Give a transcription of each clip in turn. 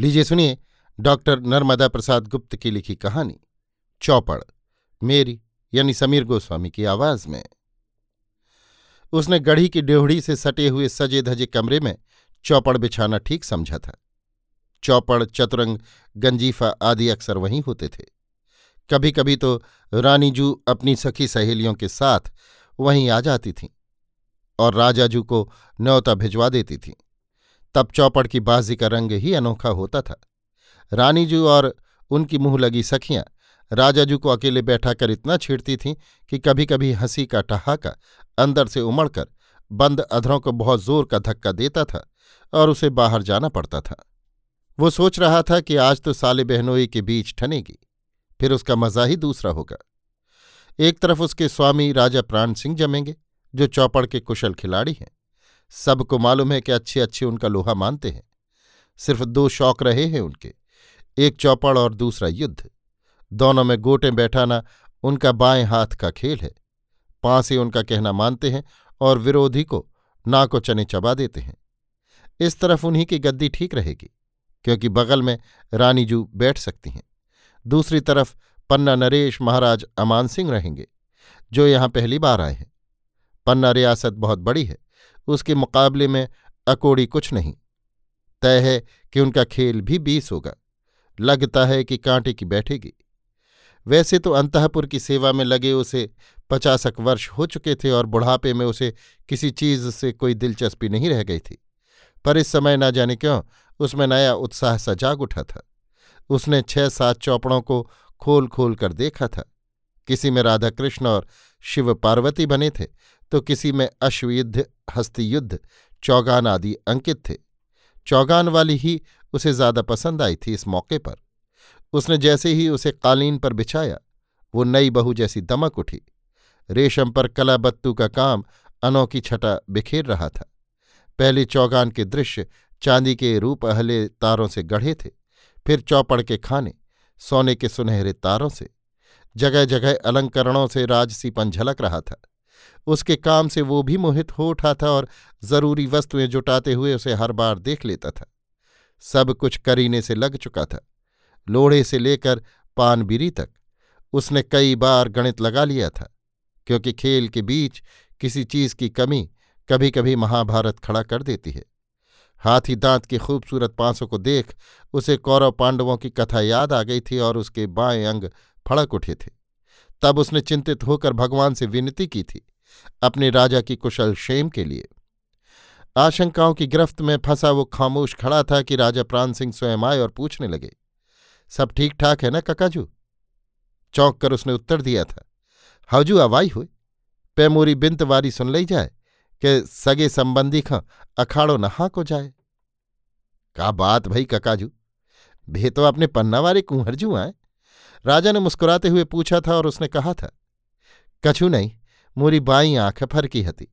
लीजिए सुनिए डॉक्टर नर्मदा प्रसाद गुप्त की लिखी कहानी, चौपड़, मेरी यानी समीर गोस्वामी की आवाज़ में। उसने गढ़ी की ड्योढ़ी से सटे हुए सजे धजे कमरे में चौपड़ बिछाना ठीक समझा था। चौपड़, चतुरंग, गंजीफा आदि अक्सर वहीं होते थे। कभी कभी तो रानीजू अपनी सखी सहेलियों के साथ वहीं आ जाती थीं और राजाजू को न्योता भिजवा देती थीं। तब चौपड़ की बाजी का रंग ही अनोखा होता था। रानीजू और उनकी मुँह लगी सखियाँ राजाजू को अकेले बैठा कर इतना छेड़ती थीं कि कभी कभी हँसी का ठहाका अंदर से उमड़कर बंद अधरों को बहुत ज़ोर का धक्का देता था और उसे बाहर जाना पड़ता था। वो सोच रहा था कि आज तो साले बहनोई के बीच ठनेगी, फिर उसका मज़ा ही दूसरा होगा। एक तरफ़ उसके स्वामी राजा प्राण सिंह जमेंगे, जो चौपड़ के कुशल खिलाड़ी हैं। सबको मालूम है कि अच्छे अच्छे उनका लोहा मानते हैं। सिर्फ़ दो शौक रहे हैं उनके, एक चौपड़ और दूसरा युद्ध। दोनों में गोटें बैठाना उनका बाएँ हाथ का खेल है। पांसे उनका कहना मानते हैं और विरोधी को नाको चने चबा देते हैं। इस तरफ़ उन्हीं की गद्दी ठीक रहेगी, क्योंकि बगल में रानीजू बैठ सकती हैं। दूसरी तरफ़ पन्ना नरेश महाराज अमान सिंह रहेंगे, जो यहाँ पहली बार आए हैं। पन्ना रियासत बहुत बड़ी है। उसके मुकाबले में अकोड़ी कुछ नहीं। तय है कि उनका खेल भी बीस होगा। लगता है कि कांटे की बैठेगी। वैसे तो अंतपुर की सेवा में लगे उसे पचासक वर्ष हो चुके थे और बुढ़ापे में उसे किसी चीज़ से कोई दिलचस्पी नहीं रह गई थी। पर इस समय न जाने क्यों उसमें नया उत्साह सजाग उठा था। उसने छह सात चौपड़ों को खोल खोल कर देखा था। किसी में राधा कृष्ण और शिव पार्वती बने थे। तो किसी में अश्वयुद्ध, हस्तियुद्ध, चौगान आदि अंकित थे। चौगान वाली ही उसे ज़्यादा पसंद आई थी इस मौके पर। उसने जैसे ही उसे कालीन पर बिछाया, वो नई बहू जैसी दमक उठी। रेशम पर कलाबत्तू का काम अनोखी छटा बिखेर रहा था। पहले चौगान के दृश्य चांदी के रूप अहले तारों से गढ़े थे, फिर चौपड़ के खाने, सोने के सुनहरे तारों से। जगह जगह अलंकरणों से राजसीपन झलक रहा था। उसके काम से वो भी मोहित हो उठा था और ज़रूरी वस्तुएँ जुटाते हुए उसे हर बार देख लेता था। सब कुछ करीने से लग चुका था। लोढ़े से लेकर पानबिरी तक उसने कई बार गणित लगा लिया था, क्योंकि खेल के बीच किसी चीज़ की कमी कभी कभी महाभारत खड़ा कर देती है। हाथी दांत के खूबसूरत पांसों को देख उसे कौरव पांडवों की कथा याद आ गई थी और उसके बाएँ अंग फड़क उठे थे। तब उसने चिंतित होकर भगवान से विनती की थी अपने राजा की कुशल क्षेम के लिए। आशंकाओं की गिरफ्त में फंसा वो खामोश खड़ा था कि राजा प्राण सिंह स्वयं आए और पूछने लगे, सब ठीक ठाक है ना ककाजू? चौंक कर उसने उत्तर दिया था, हजू अवाई हुए पैमोरी बिंत वारी सुन ली जाए कि सगे संबंधी खां अखाड़ो नहा को जाए। का बात भई ककाजू? भे तो अपने पन्ना वाले कुंहरजू आए। राजा ने मुस्कुराते हुए पूछा था और उसने कहा था, कछु नहीं मोरी बाई आँख फरकी हती।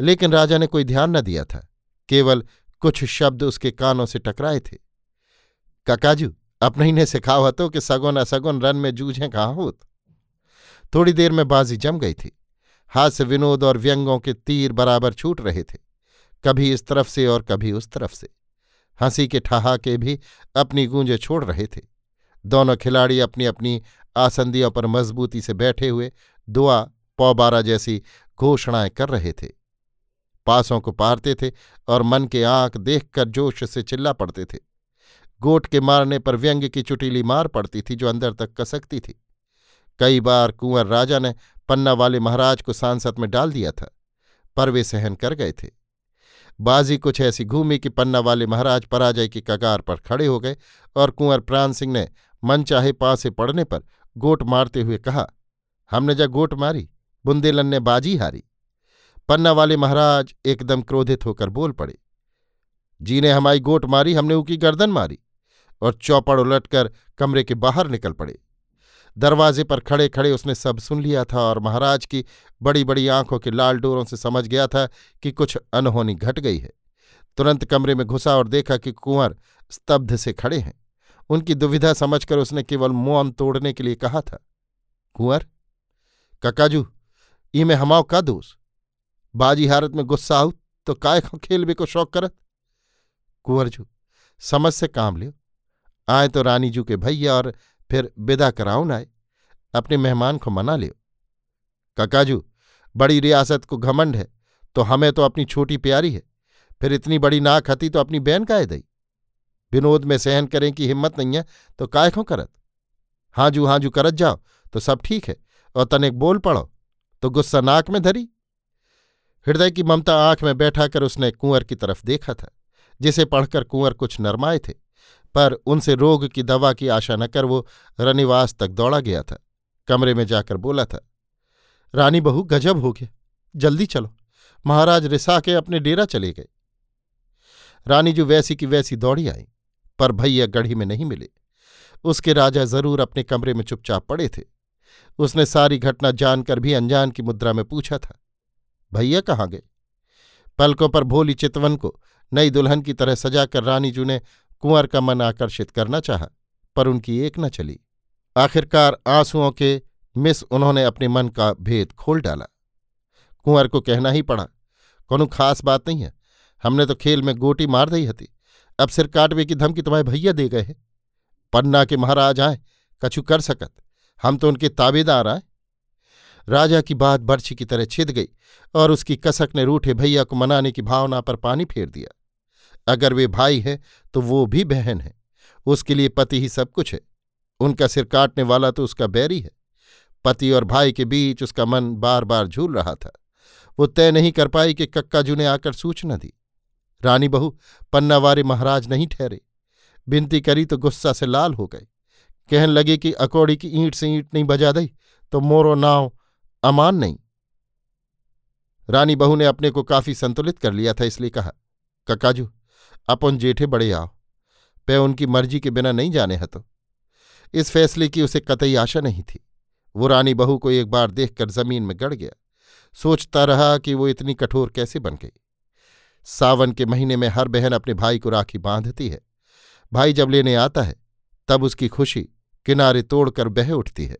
लेकिन राजा ने कोई ध्यान न दिया था। केवल कुछ शब्द उसके कानों से टकराए थे। ककाजू, अपने ही ने सिखाव हतो कि सगुन असगुन रन में जूझे कहाँ होत। थोड़ी देर में बाजी जम गई थी। हास्य, विनोद और व्यंगों के तीर बराबर छूट रहे थे। कभी इस तरफ़ से और कभी उस तरफ़ से। हँसी के ठहाके भी अपनी गूंजे छोड़ रहे थे। दोनों खिलाड़ी अपनी अपनी आसंदियों पर मजबूती से बैठे हुए दुआ पौबारा जैसी घोषणाएँ कर रहे थे। पासों को पारते थे और मन के आँख देखकर जोश से चिल्ला पड़ते थे। गोट के मारने पर व्यंग की चुटीली मार पड़ती थी जो अंदर तक कसकती थी। कई बार कुंवर राजा ने पन्ना वाले महाराज को सांसद में डाल दिया था। पर वे सहन कर गए थे। बाजी कुछ ऐसी घूमी कि पन्ना वाले महाराज पराजय की कगार पर खड़े हो गए और कुंवर प्राण सिंह ने मन चाहे पासे पड़ने पर गोट मारते हुए कहा, हमने जब गोट मारी। बुंदेलन ने बाजी हारी। पन्ना वाले महाराज एकदम क्रोधित होकर बोल पड़े जी ने हमारी गोट मारी, हमने ऊकी गर्दन मारी। और चौपड़ उलटकर कमरे के बाहर निकल पड़े। दरवाजे पर खड़े खड़े उसने सब सुन लिया था और महाराज की बड़ी बड़ी आँखों के लाल डोरों से समझ गया था कि कुछ अनहोनी घट गई है। तुरंत कमरे में घुसा और देखा कि कुंवर स्तब्ध से खड़े हैं। उनकी दुविधा समझकर उसने केवल मौन तोड़ने के लिए कहा था, कुंवर, ककाजू ई में हमाओ का दोष? बाजी हारत में गुस्सा आऊ तो काय खेल भी को शौक करत? कुंवरजू समझ से काम लियो। आए तो रानी जू के भैया और फिर विदा कराउन आए अपने मेहमान को मना लियो। ककाजू बड़ी रियासत को घमंड है तो हमें तो अपनी छोटी प्यारी है। फिर इतनी बड़ी नाक हती तो अपनी बहन काहे दई? विनोद में सहन करें कि हिम्मत नहीं है तो काय खो करत? हाजू हाजू करत जाओ तो सब ठीक है, और तनिक बोल पड़ो। तो गुस्सा नाक में धरी। हृदय की ममता आँख में बैठाकर उसने कुंवर की तरफ़ देखा था, जिसे पढ़कर कुंवर कुछ नरमाए थे, पर उनसे रोग की दवा की आशा न कर वो रनिवास तक दौड़ा गया था, कमरे में जाकर बोला था, रानी बहू, गजब हो गया, जल्दी चलो, महाराज रिसा के अपने डेरा चले गए। रानी जो वैसी की वैसी दौड़ी आई, पर भैया गढ़ी में नहीं मिले, उसके राजा ज़रूर अपने कमरे में चुपचाप पड़े थे। उसने सारी घटना जानकर भी अनजान की मुद्रा में पूछा था, भैया कहाँ गए? पलकों पर भोली चितवन को नई दुल्हन की तरह सजाकर रानी जू ने कुंवर का मन आकर्षित करना चाहा, पर उनकी एक न चली। आखिरकार आंसुओं के मिस उन्होंने अपने मन का भेद खोल डाला। कुंवर को कहना ही पड़ा, कोनो खास बात नहीं है, हमने तो खेल में गोटी मार दी हती, अब सिर काटवे की धमकी तुम्हारे भैया दे गए हैं। पन्ना के महाराज आए, कछु कर सकत हम तो उनके ताबेदार आए। राजा की बात बर्छी की तरह छिद गई और उसकी कसक ने रूठे भैया को मनाने की भावना पर पानी फेर दिया। अगर वे भाई हैं तो वो भी बहन है। उसके लिए पति ही सब कुछ है। उनका सिर काटने वाला तो उसका बैरी है। पति और भाई के बीच उसका मन बार बार झूल रहा था। वो तय नहीं कर पाई कि कक्काजू ने आकर सूचना दी। रानी बहू, पन्नावारे महाराज नहीं ठहरे। बिनती करी तो गुस्सा से लाल हो गए। कहने लगे कि अकौड़ी की ईंट से ईंट नहीं बजा दई तो मोरो नाव अमान नहीं। रानी बहू ने अपने को काफ़ी संतुलित कर लिया था, इसलिए कहा, ककाजू, अपन जेठे बड़े आओ, पे उनकी मर्ज़ी के बिना नहीं जाने हतो। इस फैसले की उसे कतई आशा नहीं थी। वो रानी बहू को एक बार देखकर ज़मीन में गड़ गया। सोचता रहा कि वो इतनी कठोर कैसे बन गई। सावन के महीने में हर बहन अपने भाई को राखी बांधती है। भाई जब लेने आता है, तब उसकी खुशी किनारे तोड़कर बह उठती है।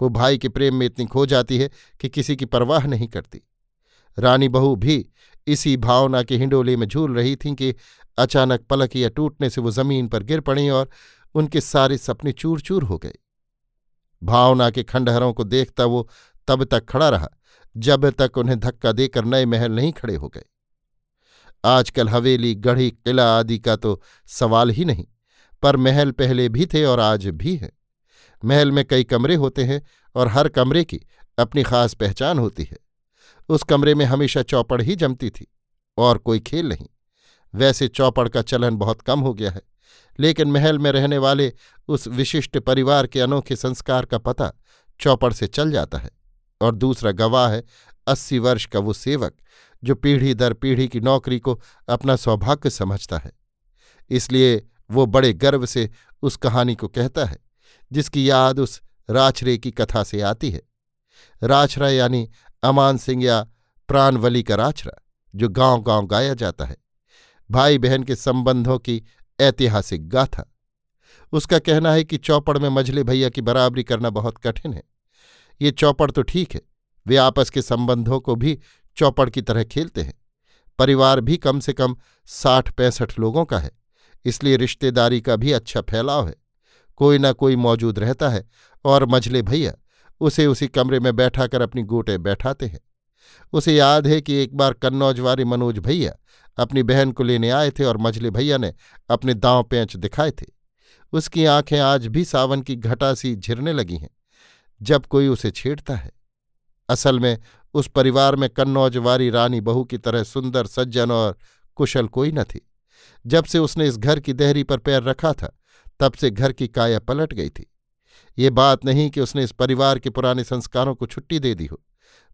वो भाई के प्रेम में इतनी खो जाती है कि किसी की परवाह नहीं करती। रानी बहू भी इसी भावना के हिंडोले में झूल रही थीं कि अचानक पलक या टूटने से वो ज़मीन पर गिर पड़ी और उनके सारे सपने चूर चूर हो गए। भावना के खंडहरों को देखता वो तब तक खड़ा रहा, जब तक उन्हें धक्का देकर नए महल नहीं खड़े हो गए। आजकल हवेली, गढ़ी, किला आदि का तो सवाल ही नहीं। पर महल पहले भी थे और आज भी हैं। महल में कई कमरे होते हैं और हर कमरे की अपनी खास पहचान होती है। उस कमरे में हमेशा चौपड़ ही जमती थी और कोई खेल नहीं। वैसे चौपड़ का चलन बहुत कम हो गया है, लेकिन महल में रहने वाले उस विशिष्ट परिवार के अनोखे संस्कार का पता चौपड़ से चल जाता है और दूसरा गवाह है अस्सी वर्ष का वो सेवक जो पीढ़ी दर पीढ़ी की नौकरी को अपना सौभाग्य समझता है। इसलिए वो बड़े गर्व से उस कहानी को कहता है, जिसकी याद उस राछरे की कथा से आती है। राछरा यानी अमान सिंह या प्राणवली का राछरा जो गाँव गाँव गाया जाता है। भाई बहन के संबंधों की ऐतिहासिक गाथा। उसका कहना है कि चौपड़ में मझले भैया की बराबरी करना बहुत कठिन है। ये चौपड़ तो ठीक है, वे आपस के संबंधों को भी चौपड़ की तरह खेलते हैं। परिवार भी कम से कम साठ पैंसठ लोगों का है। इसलिए रिश्तेदारी का भी अच्छा फैलाव है। कोई ना कोई मौजूद रहता है और मझले भैया उसे उसी कमरे में बैठा कर अपनी गोटे बैठाते हैं। उसे याद है कि एक बार कन्नौज वाले मनोज भैया अपनी बहन को लेने आए थे और मझले भैया ने अपने दांव पेंच दिखाए थे। उसकी आँखें आज भी सावन की घटा सी झिरने लगी हैं, जब कोई उसे छेड़ता है। असल में उस परिवार में कन्नौजवारी रानी बहू की तरह सुंदर, सज्जन और कुशल कोई न थी। जब से उसने इस घर की देहरी पर पैर रखा था, तब से घर की काया पलट गई थी। ये बात नहीं कि उसने इस परिवार के पुराने संस्कारों को छुट्टी दे दी हो,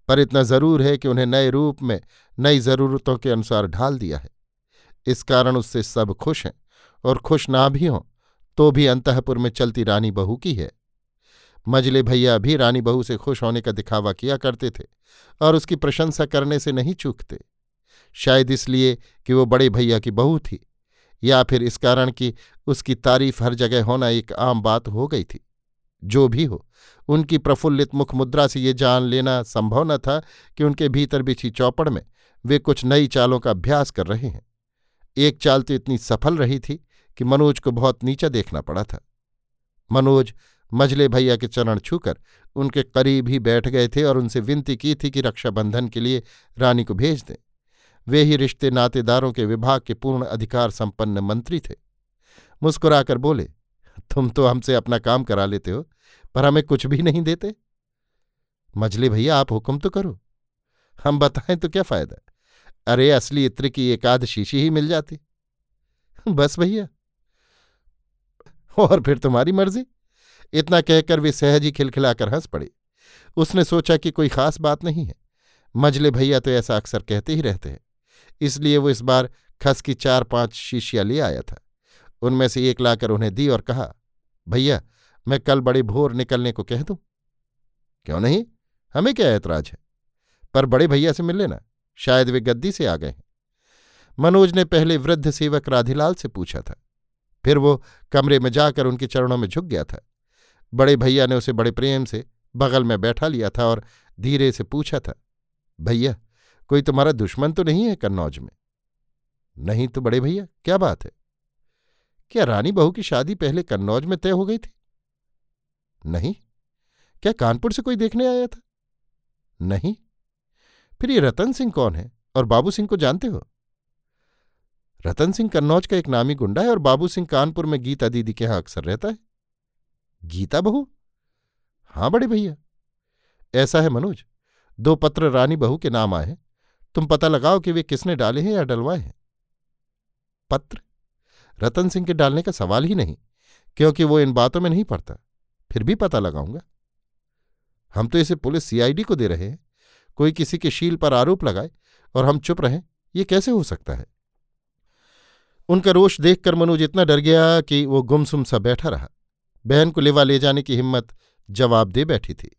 पर इतना ज़रूर है कि उन्हें नए रूप में नई जरूरतों के अनुसार ढाल दिया है। इस कारण उससे सब खुश हैं, और खुश ना भी हों तो भी अंतपुर में चलती रानी बहू की है। मजले भैया भी रानी बहू से खुश होने का दिखावा किया करते थे, और उसकी प्रशंसा करने से नहीं चूकते। शायद इसलिए कि वो बड़े भैया की बहू थी या फिर इस कारण कि उसकी तारीफ़ हर जगह होना एक आम बात हो गई थी। जो भी हो, उनकी प्रफुल्लित मुख मुद्रा से ये जान लेना संभव न था कि उनके भीतर बिछी चौपड़ में वे कुछ नई चालों का अभ्यास कर रहे हैं। एक चाल तो इतनी सफल रही थी कि मनोज को बहुत नीचा देखना पड़ा था। मनोज मजले भैया के चरण छूकर उनके करीब ही बैठ गए थे और उनसे विनती की थी कि रक्षाबंधन के लिए रानी को भेज दें। वे ही रिश्ते नातेदारों के विभाग के पूर्ण अधिकार संपन्न मंत्री थे। मुस्कुराकर बोले, तुम तो हमसे अपना काम करा लेते हो, पर हमें कुछ भी नहीं देते। मजले भैया, आप हुक्म तो करो। हम बताएँ तो क्या फ़ायदा? अरे, असली इत्र की एक आध शीशी ही मिल जाती। बस भैया। और फिर तुम्हारी मर्ज़ी। इतना कहकर वे सहज ही खिलखिलाकर हंस पड़े। उसने सोचा कि कोई खास बात नहीं है। मजले भैया तो ऐसा अक्सर कहते ही रहते हैं। इसलिए वो इस बार खस की चार पाँच शीशियाँ ले आया था। उनमें से एक लाकर उन्हें दी और कहा, भैया, मैं कल बड़े भोर निकलने को कह दूँ? क्यों नहीं? हमें क्या ऐतराज है? पर बड़े भैया से मिल लेना शायद वे गद्दी से आ गए हैं। मनोज ने पहले वृद्ध सेवक राधीलाल से पूछा था। फिर वो कमरे में जाकर उनके चरणों में झुक गया था। बड़े भैया ने उसे बड़े प्रेम से बगल में बैठा लिया था और धीरे से पूछा था, भैया कोई तुम्हारा दुश्मन तो नहीं है कन्नौज में? नहीं तो बड़े भैया, क्या बात है? क्या रानी बहू की शादी पहले कन्नौज में तय हो गई थी? नहीं। क्या कानपुर से कोई देखने आया था? नहीं। फिर ये रतन सिंह कौन है और बाबू सिंह को जानते हो? रतन सिंह कन्नौज का एक नामी गुंडा है और बाबू सिंह कानपुर में गीता दीदी के यहाँ अक्सर रहता है। गीता बहू? हाँ बड़े भैया। ऐसा है मनोज, दो पत्र रानी बहू के नाम आए हैं। तुम पता लगाओ कि वे किसने डाले हैं या डलवाए हैं? पत्र? रतन सिंह के डालने का सवाल ही नहीं, क्योंकि वो इन बातों में नहीं पड़ता फिर भी पता लगाऊँगा। हम तो इसे पुलिस सीआईडी को दे रहे हैं। कोई किसी के शील पर आरोप लगाए और हम चुप रहें, ये कैसे हो सकता है? उनका रोष देखकर मनोज इतना डर गया कि वो गुमसुम सा बैठा रहा। बहन को लेवा ले जाने की हिम्मत जवाब दे बैठी थी।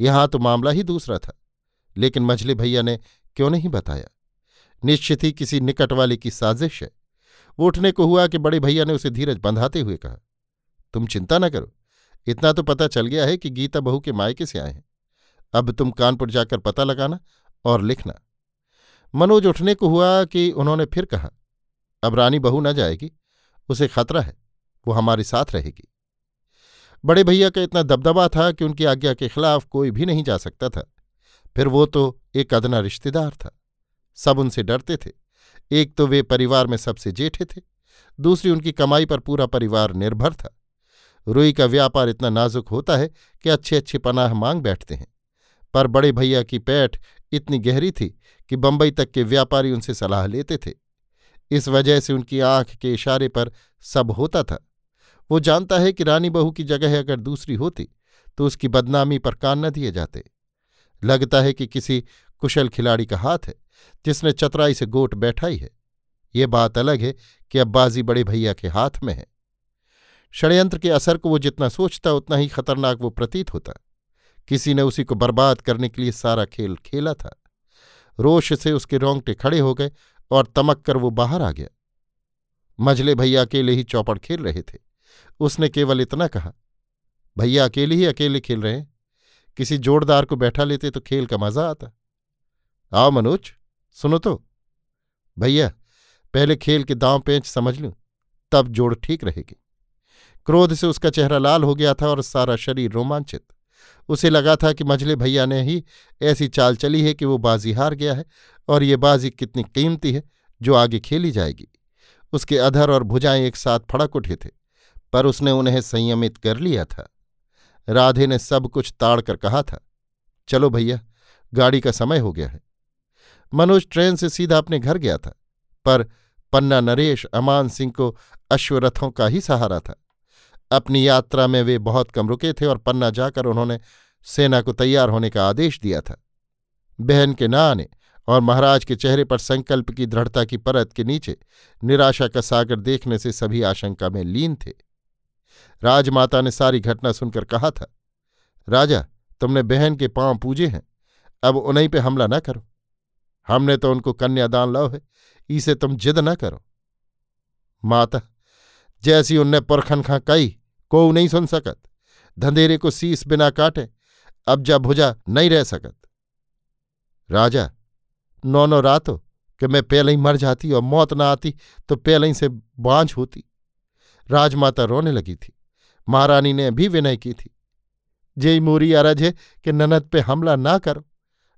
यहाँ तो मामला ही दूसरा था, लेकिन मझले भैया ने क्यों नहीं बताया? निश्चित ही किसी निकट वाले की साजिश है। वो उठने को हुआ कि बड़े भैया ने उसे धीरज बंधाते हुए कहा, तुम चिंता न करो। इतना तो पता चल गया है कि गीता बहू के मायके से आए हैं। अब तुम कानपुर जाकर पता लगाना और लिखना। मनोज उठने को हुआ कि उन्होंने फिर कहा, अब रानी बहू न जाएगी, उसे खतरा है, वो हमारे साथ रहेगी। बड़े भैया का इतना दबदबा था कि उनकी आज्ञा के खिलाफ कोई भी नहीं जा सकता था। फिर वो तो एक अदना रिश्तेदार था। सब उनसे डरते थे। एक तो वे परिवार में सबसे जेठे थे, दूसरी उनकी कमाई पर पूरा परिवार निर्भर था। रुई का व्यापार इतना नाजुक होता है कि अच्छे अच्छे पनाह मांग बैठते हैं। पर बड़े भैया की पैठ इतनी गहरी थी कि बंबई तक के व्यापारी उनसे सलाह लेते थे। इस वजह से उनकी आँख के इशारे पर सब होता था। वो जानता है कि रानी बहू की जगह अगर दूसरी होती तो उसकी बदनामी पर कान न दिए जाते। लगता है कि किसी कुशल खिलाड़ी का हाथ है, जिसने चतराई से गोट बैठाई है। ये बात अलग है कि अब बाजी बड़े भैया के हाथ में है। षड्यंत्र के असर को वो जितना सोचता, उतना ही खतरनाक वो प्रतीत होता। किसी ने उसी को बर्बाद करने के लिए सारा खेल खेला था। रोष से उसके रोंगटे खड़े हो गए और तमक कर वो बाहर आ गया। मझले भैया अकेले ही चौपड़ खेल रहे थे। उसने केवल इतना कहा, भैया अकेले ही अकेले खेल रहे हैं। किसी जोड़दार को बैठा लेते तो खेल का मज़ा आता। आओ मनोज, सुनो तो। भैया, पहले खेल के दांव पेंच समझ लूँ, तब जोड़ ठीक रहेगी। क्रोध से उसका चेहरा लाल हो गया था और सारा शरीर रोमांचित। उसे लगा था कि मझले भैया ने ही ऐसी चाल चली है कि वो बाजी हार गया है और ये बाजी कितनी कीमती है, जो आगे खेली जाएगी। उसके अधर और भुजाएँ एक साथ फड़क उठे थे, पर उसने उन्हें संयमित कर लिया था। राधे ने सब कुछ ताड़ कर कहा था। चलो भैया, गाड़ी का समय हो गया है। मनोज ट्रेन से सीधा अपने घर गया था, पर पन्ना नरेश, अमान सिंह को अश्वरथों का ही सहारा था। अपनी यात्रा में वे बहुत कम रुके थे और पन्ना जाकर उन्होंने सेना को तैयार होने का आदेश दिया था। बहन के न आने और महाराज के चेहरे पर संकल्प की दृढ़ता की परत के नीचे निराशा का सागर देखने से सभी आशंका में लीन थे। राजमाता ने सारी घटना सुनकर कहा था, राजा, तुमने बहन के पाँव पूजे हैं, अब उन्हीं पे हमला न करो। हमने तो उनको कन्यादान लो है, इसे तुम जिद न करो। माता, जैसी उनने पुरखन खा कई को नहीं सुन सकत। धंधेरे को सीस बिना काटे, अब जा भुजा नहीं रह सकत। राजा नौ नौ रातो कि मैं पहले ही मर जाती और मौत ना आती तो पहले ही से बांझ होती। राजमाता रोने लगी थी। महारानी ने भी विनय की थी। जय मोरी अरज है कि ननद पे हमला ना करो।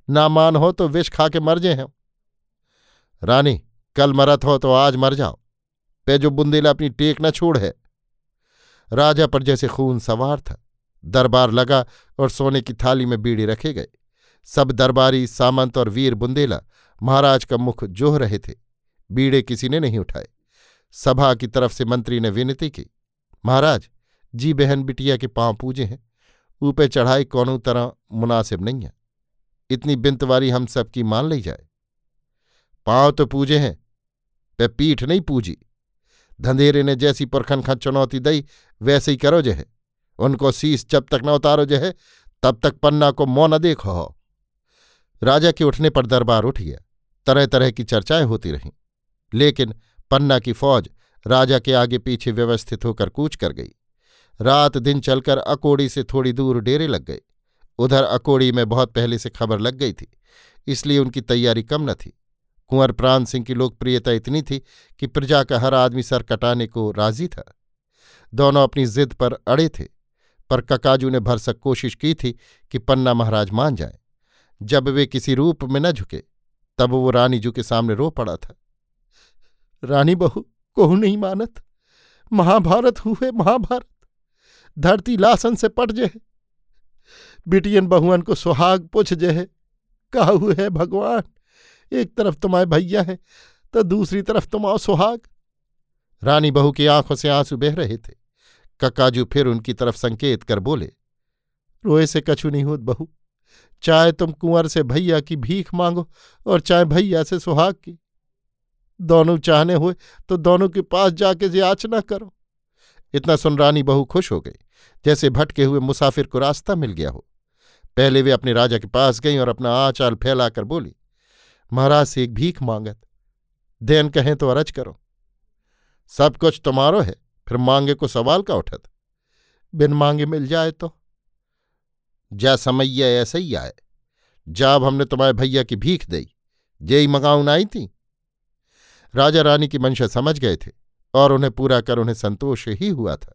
ना मान हो तो विष खा के मर जे हो रानी, कल मरत हो तो आज मर जाओ। पे जो बुंदेला अपनी टेक न छोड़ है। राजा पर जैसे खून सवार था। दरबार लगा और सोने की थाली में बीड़ी रखे गए। सब दरबारी, सामंत और वीर बुंदेला महाराज का मुख जोह रहे थे। बीड़े किसी ने नहीं उठाए। सभा की तरफ़ से मंत्री ने विनती की, महाराज, जी बहन बिटिया के पाँव पूजे हैं, ऊपे चढ़ाई कौनों तरह मुनासिब नहीं है। इतनी बिंतवारी हम सबकी मान ली जाए। पाँव तो पूजे हैं, पे पीठ नहीं पूजी। धंधेरे ने जैसी परखन खा चुनौती दई, वैसे ही करो जहे उनको शीस जब तक न उतारो जहे तब तक पन्ना को मौ न देखो हो। राजा के उठने पर दरबार उठ गया। तरह तरह की चर्चाएँ होती रहीं। लेकिन पन्ना की फौज राजा के आगे पीछे व्यवस्थित होकर कूच कर गई। रात दिन चलकर अकोड़ी से थोड़ी दूर डेरे लग गए। उधर अकोड़ी में बहुत पहले से खबर लग गई थी, इसलिए उनकी तैयारी कम न थी। कुंवर प्राण सिंह की लोकप्रियता इतनी थी कि प्रजा का हर आदमी सर कटाने को राज़ी था। दोनों अपनी जिद पर अड़े थे, पर ककाजू ने भरसक कोशिश की थी कि पन्ना महाराज मान जाए। जब वे किसी रूप में न झुके, तब वो रानी जू के सामने रो पड़ा था। रानी बहू, कोहू नहीं मानत। महाभारत हुए महाभारत। धरती लासन से पट जे बिटियन बहुअन को सुहाग पुछ जे कहा हुए है भगवान, एक तरफ़ तुम्हारे भैया है तो दूसरी तरफ़ तुम आओ सुहाग। रानी बहू की आँखों से आँसू बह रहे थे। ककाजू फिर उनकी तरफ़ संकेत कर बोले, रोए से कछु नहीं होत बहू। चाहे तुम कुंवर से भैया की भीख मांगो और चाहे भैया से सुहाग की। दोनों चाहने हुए तो दोनों के पास जाके याचना करो। इतना सुन रानी बहू खुश हो गई, जैसे भटके हुए मुसाफिर को रास्ता मिल गया हो। पहले वे अपने राजा के पास गईं और अपना आचाल फैलाकर बोली, महाराज से एक भीख मांगत, देन कहें तो अरज करो। सब कुछ तुम्हारो है, फिर मांगे को सवाल का उठत। बिन मांगे मिल जाए तो? जा समैया ऐसा ही आए, जाब हमने तुम्हारे भैया की भीख दई, जेई मगाउन आई थी राजा रानी की मंशा समझ गए थे और उन्हें पूरा कर उन्हें संतोष ही हुआ था।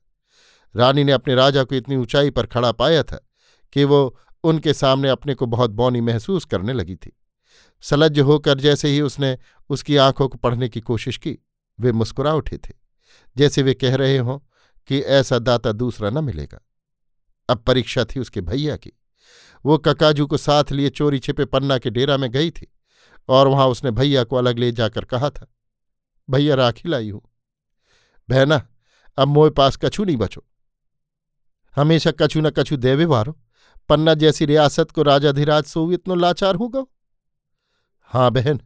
रानी ने अपने राजा को इतनी ऊंचाई पर खड़ा पाया था कि वो उनके सामने अपने को बहुत बौनी महसूस करने लगी थी। सलज्ज होकर जैसे ही उसने उसकी आँखों को पढ़ने की कोशिश की, वे मुस्कुरा उठे थे, जैसे वे कह रहे हों कि ऐसा दाता दूसरा न मिलेगा। अब परीक्षा थी उसके भैया की। वो ककाजू को साथ लिए चोरी छिपे पन्ना के डेरा में गई थी और वहाँ उसने भैया को अलग ले जाकर कहा था भैया राखी लाई हूँ। बहना, अब मोए पास कछु नहीं बचो। हमेशा कछु न कछु देवे वारो। पन्ना जैसी रियासत को राजाधिराज सो इतनो लाचार हो गो हाँ बहन,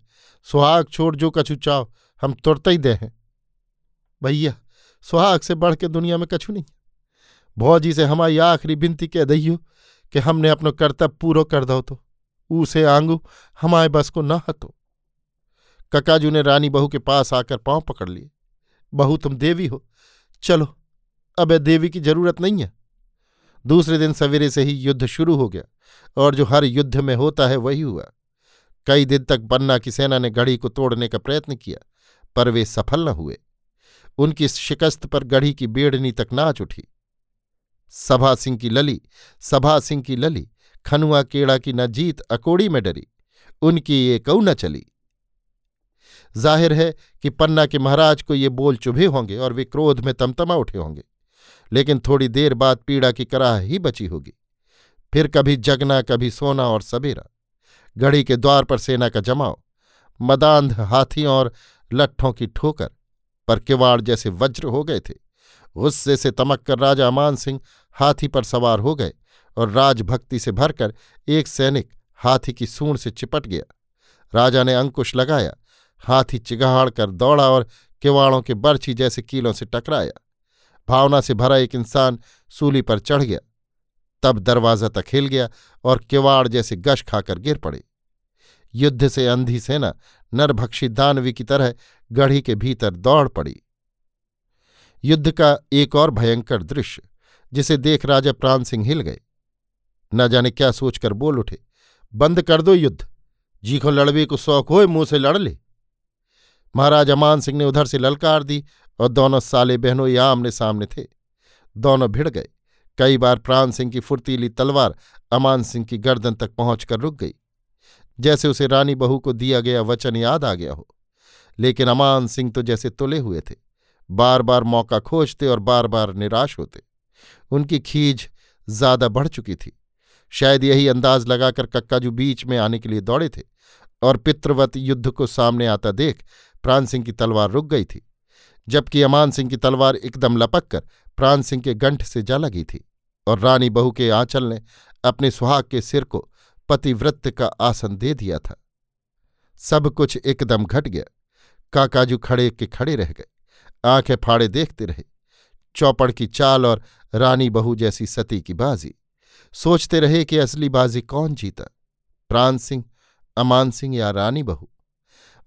सुहाग छोड़ जो कछु चाहो, हम तुरते ही दे हैं। भैया, सुहाग से बढ़ के दुनिया में कछु नहीं। भौजी से हमारी आखिरी बिनती कह दइयो कि हमने अपनो कर्तव्य पूरो कर दो तो। ऊसे आंगू हमारे बस को न हतो ककाजू ने रानी बहू के पास आकर पाँव पकड़ लिए। बहू, तुम देवी हो। चलो, अब देवी की ज़रूरत नहीं है। दूसरे दिन सवेरे से ही युद्ध शुरू हो गया, और जो हर युद्ध में होता है वही हुआ। कई दिन तक पन्ना की सेना ने गढ़ी को तोड़ने का प्रयत्न किया, पर वे सफल न हुए। उनकी शिकस्त पर गढ़ी की बेड़नी तक नाच उठी। सभा सिंह की लली, सभा सिंह की लली, खनुआ केड़ा की न जीत अकोड़ी में डरी, उनकी ये कऊ न चली। ज़ाहिर है कि पन्ना के महाराज को ये बोल चुभे होंगे और वे क्रोध में तमतमा उठे होंगे। लेकिन थोड़ी देर बाद पीड़ा की कराह ही बची होगी। फिर कभी जगना, कभी सोना और सबेरा। गढ़ी के द्वार पर सेना का जमाव, मदांध हाथियों और लट्ठों की ठोकर, पर किवाड़ जैसे वज्र हो गए थे। गुस्से से तमक कर राजा अमान सिंह हाथी पर सवार हो गए और राजभक्ति से भरकर एक सैनिक हाथी की सूंड से चिपट गया। राजा ने अंकुश लगाया हाथी चिगाड़ कर दौड़ा और किवाड़ों के बर्छी जैसे कीलों से टकराया। भावना से भरा एक इंसान सूली पर चढ़ गया। तब दरवाज़ा तक हिल गया और किवाड़ जैसे गश खाकर गिर पड़े। युद्ध से अंधी सेना नरभक्षी दानवी की तरह गढ़ी के भीतर दौड़ पड़ी। युद्ध का एक और भयंकर दृश्य, जिसे देख राजा प्राण सिंह हिल गए। न जाने क्या सोचकर बोल उठे, बंद कर दो युद्ध। जीखो लड़वे को शौक हो मुँह से लड़ ले। महाराज अमान सिंह ने उधर से ललकार दी और दोनों साले बहनों या आमने सामने थे। दोनों भिड़ गए। कई बार प्राण सिंह की फुर्तीली तलवार अमान सिंह की गर्दन तक पहुंचकर रुक गई। जैसे उसे रानी बहू को दिया गया वचन याद आ गया हो। लेकिन अमान सिंह तो जैसे तुले हुए थे। बार बार मौका खोजते और बार बार निराश होते। उनकी खीज ज़्यादा बढ़ चुकी थी। शायद यही अंदाज लगाकर कक्काजू बीच में आने के लिए दौड़े थे। और पितृवत युद्ध को सामने आता देख प्राण सिंह की तलवार रुक गई थी, जबकि अमान सिंह की तलवार एकदम लपक कर प्राण सिंह के गंठ से जा लगी थी और रानी बहू के आंचल ने अपने सुहाग के सिर को पतिव्रत का आसन दे दिया था। सब कुछ एकदम घट गया। काकाजू खड़े के खड़े रह गए। आँखें फाड़े देखते रहे। चौपड़ की चाल और रानी बहू जैसी सती की बाजी। सोचते रहे कि असली बाजी कौन जीता, प्राण सिंह, अमान सिंह या रानी बहू।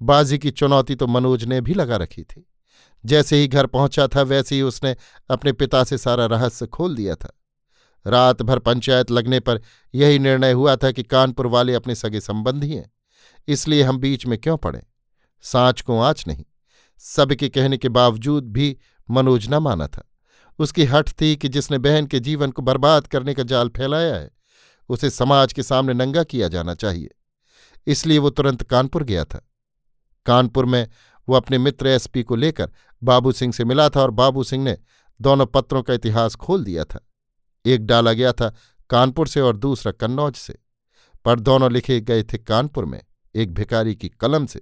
बाजी की चुनौती तो मनोज ने भी लगा रखी थी। जैसे ही घर पहुँचा था, वैसे ही उसने अपने पिता से सारा रहस्य खोल दिया था। रात भर पंचायत लगने पर यही निर्णय हुआ था कि कानपुर वाले अपने सगे संबंधी हैं, इसलिए हम बीच में क्यों पड़े? सांच को आँच नहीं। सबके कहने के बावजूद भी मनोज न माना था। उसकी हठ थी कि जिसने बहन के जीवन को बर्बाद करने का जाल फैलाया है, उसे समाज के सामने नंगा किया जाना चाहिए। इसलिए वो तुरंत कानपुर गया था। कानपुर में वो अपने मित्र एसपी को लेकर बाबू सिंह से मिला था और बाबू सिंह ने दोनों पत्रों का इतिहास खोल दिया था। एक डाला गया था कानपुर से और दूसरा कन्नौज से। पर दोनों लिखे गए थे कानपुर में, एक भिकारी की कलम से।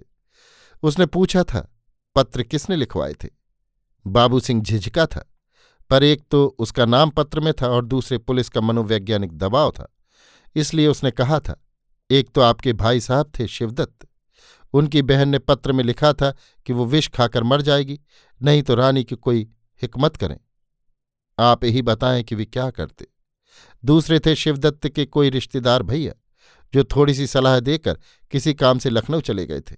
उसने पूछा था, पत्र किसने लिखवाए थे? बाबू सिंह झिझका था, पर एक तो उसका नाम पत्र में था और दूसरे पुलिस का मनोवैज्ञानिक दबाव था। इसलिए उसने कहा था, एक तो आपके भाई साहब थे शिवदत्त। उनकी बहन ने पत्र में लिखा था कि वो विष खाकर मर जाएगी, नहीं तो रानी की कोई हिकमत करें। आप यही बताएँ कि वे क्या करते। दूसरे थे शिवदत्त के कोई रिश्तेदार भैया, जो थोड़ी सी सलाह देकर किसी काम से लखनऊ चले गए थे।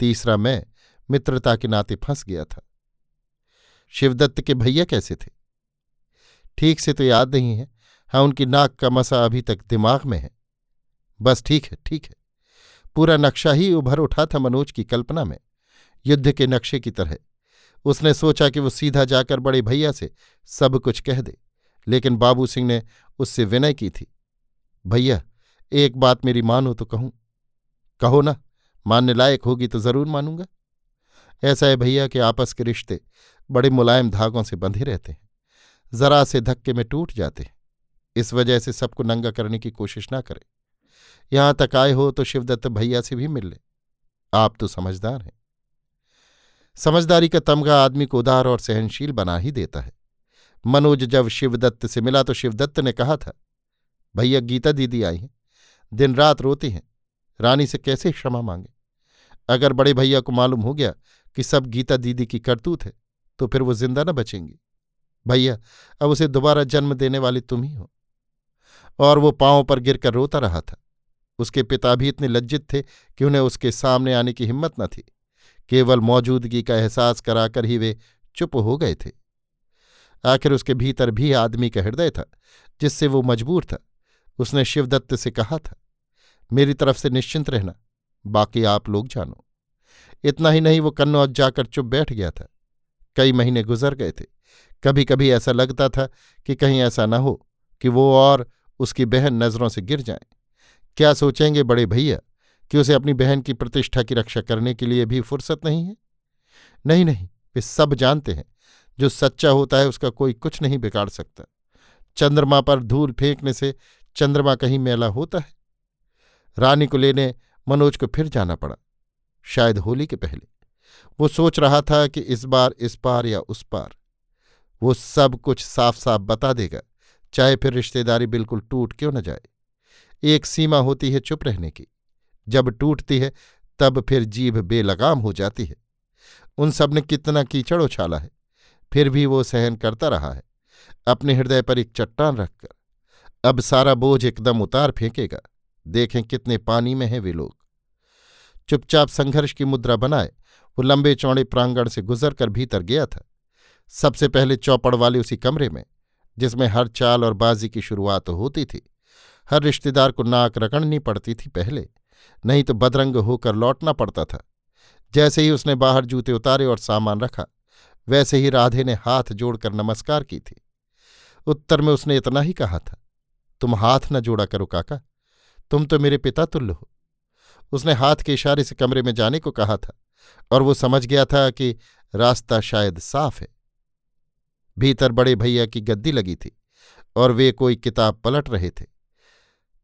तीसरा मैं, मित्रता के नाते फंस गया था। शिवदत्त के भैया कैसे थे? ठीक से तो याद नहीं है। हाँ उनकी नाक का मसा अभी तक दिमाग में है। बस ठीक है ठीक है। पूरा नक्शा ही उभर उठा था मनोज की कल्पना में। युद्ध के नक्शे की तरह। उसने सोचा कि वो सीधा जाकर बड़े भैया से सब कुछ कह दे, लेकिन बाबू सिंह ने उससे विनय की थी। भैया, एक बात मेरी मानो तो कहूँ। कहो ना, मानने लायक होगी तो ज़रूर मानूँगा। ऐसा है भैया कि आपस के रिश्ते बड़े मुलायम धागों से बंधे रहते हैं। जरा से धक्के में टूट जाते हैं। इस वजह से सबको नंगा करने की कोशिश ना करें। यहाँ तक आए हो तो शिवदत्त भैया से भी मिल ले। आप तो समझदार हैं। समझदारी का तमगा आदमी को उदार और सहनशील बना ही देता है। मनोज जब शिवदत्त से मिला तो शिवदत्त ने कहा था, भैया, गीता दीदी आई हैं। दिन रात रोती हैं। रानी से कैसे क्षमा मांगे? अगर बड़े भैया को मालूम हो गया कि सब गीता दीदी की करतूत है तो फिर वो ज़िंदा न बचेंगी। भैया, अब उसे दोबारा जन्म देने वाली तुम ही हो। और वो पाँव पर गिरकर रोता रहा था। उसके पिता भी इतने लज्जित थे कि उन्हें उसके सामने आने की हिम्मत न थी। केवल मौजूदगी का एहसास कराकर ही वे चुप हो गए थे। आखिर उसके भीतर भी आदमी का हृदय था, जिससे वो मजबूर था। उसने शिवदत्त से कहा था, मेरी तरफ़ से निश्चिंत रहना, बाकी आप लोग जानो। इतना ही नहीं, वो कन्नौज जाकर चुप बैठ गया था। कई महीने गुजर गए थे। कभी कभी ऐसा लगता था कि कहीं ऐसा न हो, कि वो और उसकी बहन नज़रों से गिर जाए। क्या सोचेंगे बड़े भैया कि उसे अपनी बहन की प्रतिष्ठा की रक्षा करने के लिए भी फुर्सत नहीं है? नहीं नहीं, वे सब जानते हैं। जो सच्चा होता है उसका कोई कुछ नहीं बिगाड़ सकता। चंद्रमा पर धूल फेंकने से चंद्रमा कहीं मेला होता है। रानी को लेने मनोज को फिर जाना पड़ा, शायद होली के पहले। वो सोच रहा था कि इस बार इस पार या उस पार। वो सब कुछ साफ़ साफ़ बता देगा, चाहे फिर रिश्तेदारी बिल्कुल टूट क्यों न जाए। एक सीमा होती है चुप रहने की। जब टूटती है, तब फिर जीभ बेलगाम हो जाती है। उन सबने कितना कीचड़ उछाला है। फिर भी वो सहन करता रहा है। अपने हृदय पर एक चट्टान रखकर। अब सारा बोझ एकदम उतार फेंकेगा। देखें कितने पानी में हैं वे लोग। चुपचाप संघर्ष की मुद्रा बनाए, वो लंबे चौड़े प्रांगण से गुजर कर भीतर गया था। सबसे पहले चौपड़ वाले उसी कमरे में, जिसमें हर चाल और बाजी की शुरुआत होती थी। हर रिश्तेदार को नाक रगड़नी पड़ती थी पहले, नहीं तो बदरंग होकर लौटना पड़ता था। जैसे ही उसने बाहर जूते उतारे और सामान रखा, वैसे ही राधे ने हाथ जोड़कर नमस्कार की थी। उत्तर में उसने इतना ही कहा था, तुम हाथ न जोड़ा करो काका, तुम तो मेरे पिता तुल्य हो। उसने हाथ के इशारे से कमरे में जाने को कहा था, और वो समझ गया था कि रास्ता शायद साफ़ है। भीतर बड़े भैया की गद्दी लगी थी, और वे कोई किताब पलट रहे थे।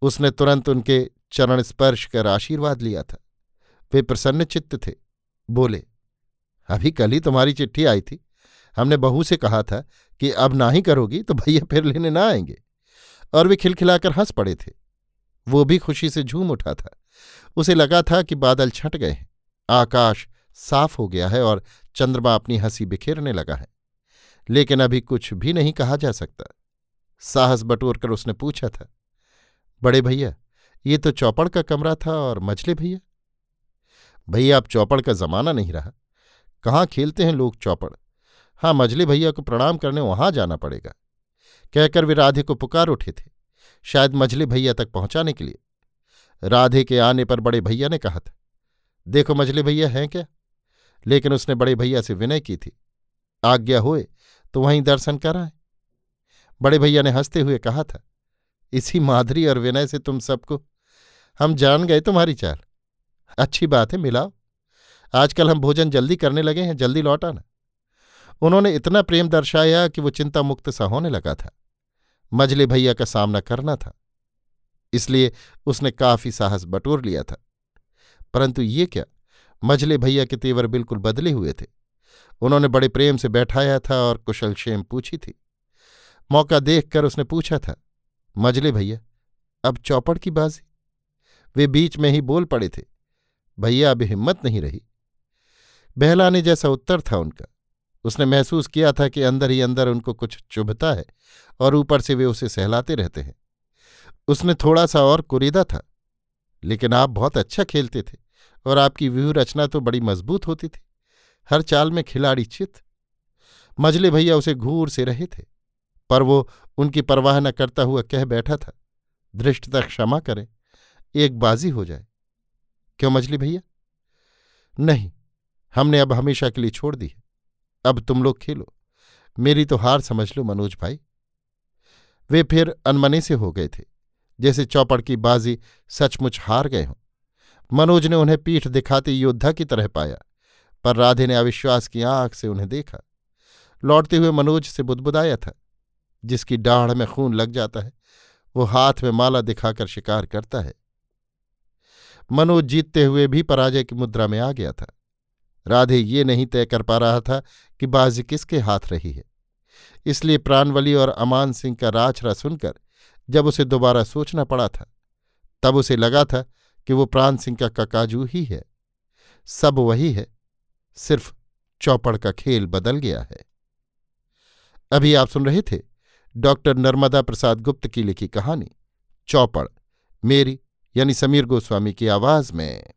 उसने तुरंत उनके चरण स्पर्श कर आशीर्वाद लिया था। वे प्रसन्न चित्त थे। बोले, अभी कल ही तुम्हारी चिट्ठी आई थी। हमने बहू से कहा था कि अब ना ही करोगी तो भैया फिर लेने ना आएँगे। और वे खिलखिलाकर हंस पड़े थे। वो भी खुशी से झूम उठा था। उसे लगा था कि बादल छट गए हैं। आकाश साफ़ हो गया है और चंद्रमा अपनी हँसी बिखेरने लगा है। लेकिन अभी कुछ भी नहीं कहा जा सकता। साहस बटोर कर उसने पूछा था बड़े भैया, ये तो चौपड़ का कमरा था और मछले भैया। भैया अब चौपड़ का जमाना नहीं रहा। कहाँ खेलते हैं लोग चौपड़? हाँ मजले भैया को प्रणाम करने वहाँ जाना पड़ेगा। कहकर वे राधे को पुकार उठे थे, शायद मझले भैया तक पहुँचाने के लिए। राधे के आने पर बड़े भैया ने कहा था, देखो मझले भैया, हैं क्या? लेकिन उसने बड़े भैया से विनय की थी, आज्ञा होए तो वहीं दर्शन कराए। बड़े भैया ने हँसते हुए कहा था इसी माधुरी और विनय से तुम सबको। हम जान गए तुम्हारी चाल। अच्छी बात है, मिलाओ। आजकल हम भोजन जल्दी करने लगे हैं, जल्दी लौट आना। उन्होंने इतना प्रेम दर्शाया कि वो चिंता मुक्त सा होने लगा था। मजले भैया का सामना करना था। इसलिए उसने काफ़ी साहस बटोर लिया था। परंतु ये क्या? मजले भैया के तेवर बिल्कुल बदले हुए थे। उन्होंने बड़े प्रेम से बैठाया था और कुशल पूछी थी। मौका देखकर उसने पूछा था मजले भैया, अब चौपड़ की बाजी। वे बीच में ही बोल पड़े थे। भैया अब हिम्मत नहीं रही। बहलाने जैसा उत्तर था उनका। उसने महसूस किया था कि अंदर ही अंदर उनको कुछ चुभता है और ऊपर से वे उसे सहलाते रहते हैं। उसने थोड़ा सा और कुरीदा था, लेकिन आप बहुत अच्छा खेलते थे और आपकी व्यूह रचना तो बड़ी मज़बूत होती थी। हर चाल में खिलाड़ी चित मजले भैया उसे घूर से रहे थे। पर वो उनकी परवाह न करता हुआ कह बैठा था धृष्टता क्षमा करें, एक बाजी हो जाए। क्यों मजली भैया? नहीं, हमने अब हमेशा के लिए छोड़ दी है, अब तुम लोग खेलो, मेरी तो हार समझ लो मनोज भाई। वे फिर अनमने से हो गए थे, जैसे चौपड़ की बाजी सचमुच हार गए हों। मनोज ने उन्हें पीठ दिखाते योद्धा की तरह पाया, पर राधे ने अविश्वास की आँख से उन्हें देखा। लौटते हुए मनोज से बुदबुदाया था जिसकी डाढ़ में खून लग जाता है, वो हाथ में माला दिखाकर शिकार करता है। मनोज जीतते हुए भी पराजय की मुद्रा में आ गया था। राधे ये नहीं तय कर पा रहा था कि बाजी किसके हाथ रही है। इसलिए प्राणवली और अमान सिंह का राछरा सुनकर जब उसे दोबारा सोचना पड़ा था, तब उसे लगा था कि वो प्राण सिंह का ककाजू ही है। सब वही है, सिर्फ़ चौपड़ का खेल बदल गया है। अभी आप सुन रहे थे डॉक्टर नर्मदा प्रसाद गुप्त की लिखी कहानी, चौपड़, मेरी, यानी समीर गोस्वामी की आवाज़ में।